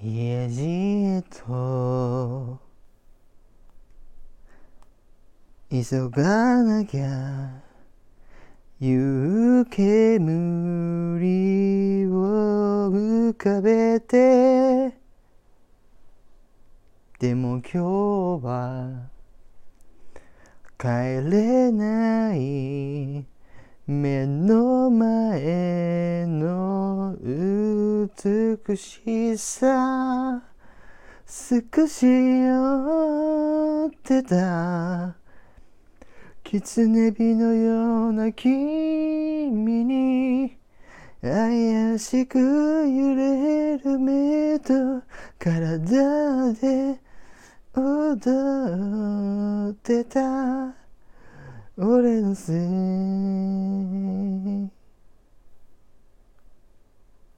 家路へと急がなきゃ湯煙を浮かべて。でも今日は帰れない目の前の美しさ少し酔ってた。狐火のような君に怪しく揺れる目と体で踊ってた。俺のせい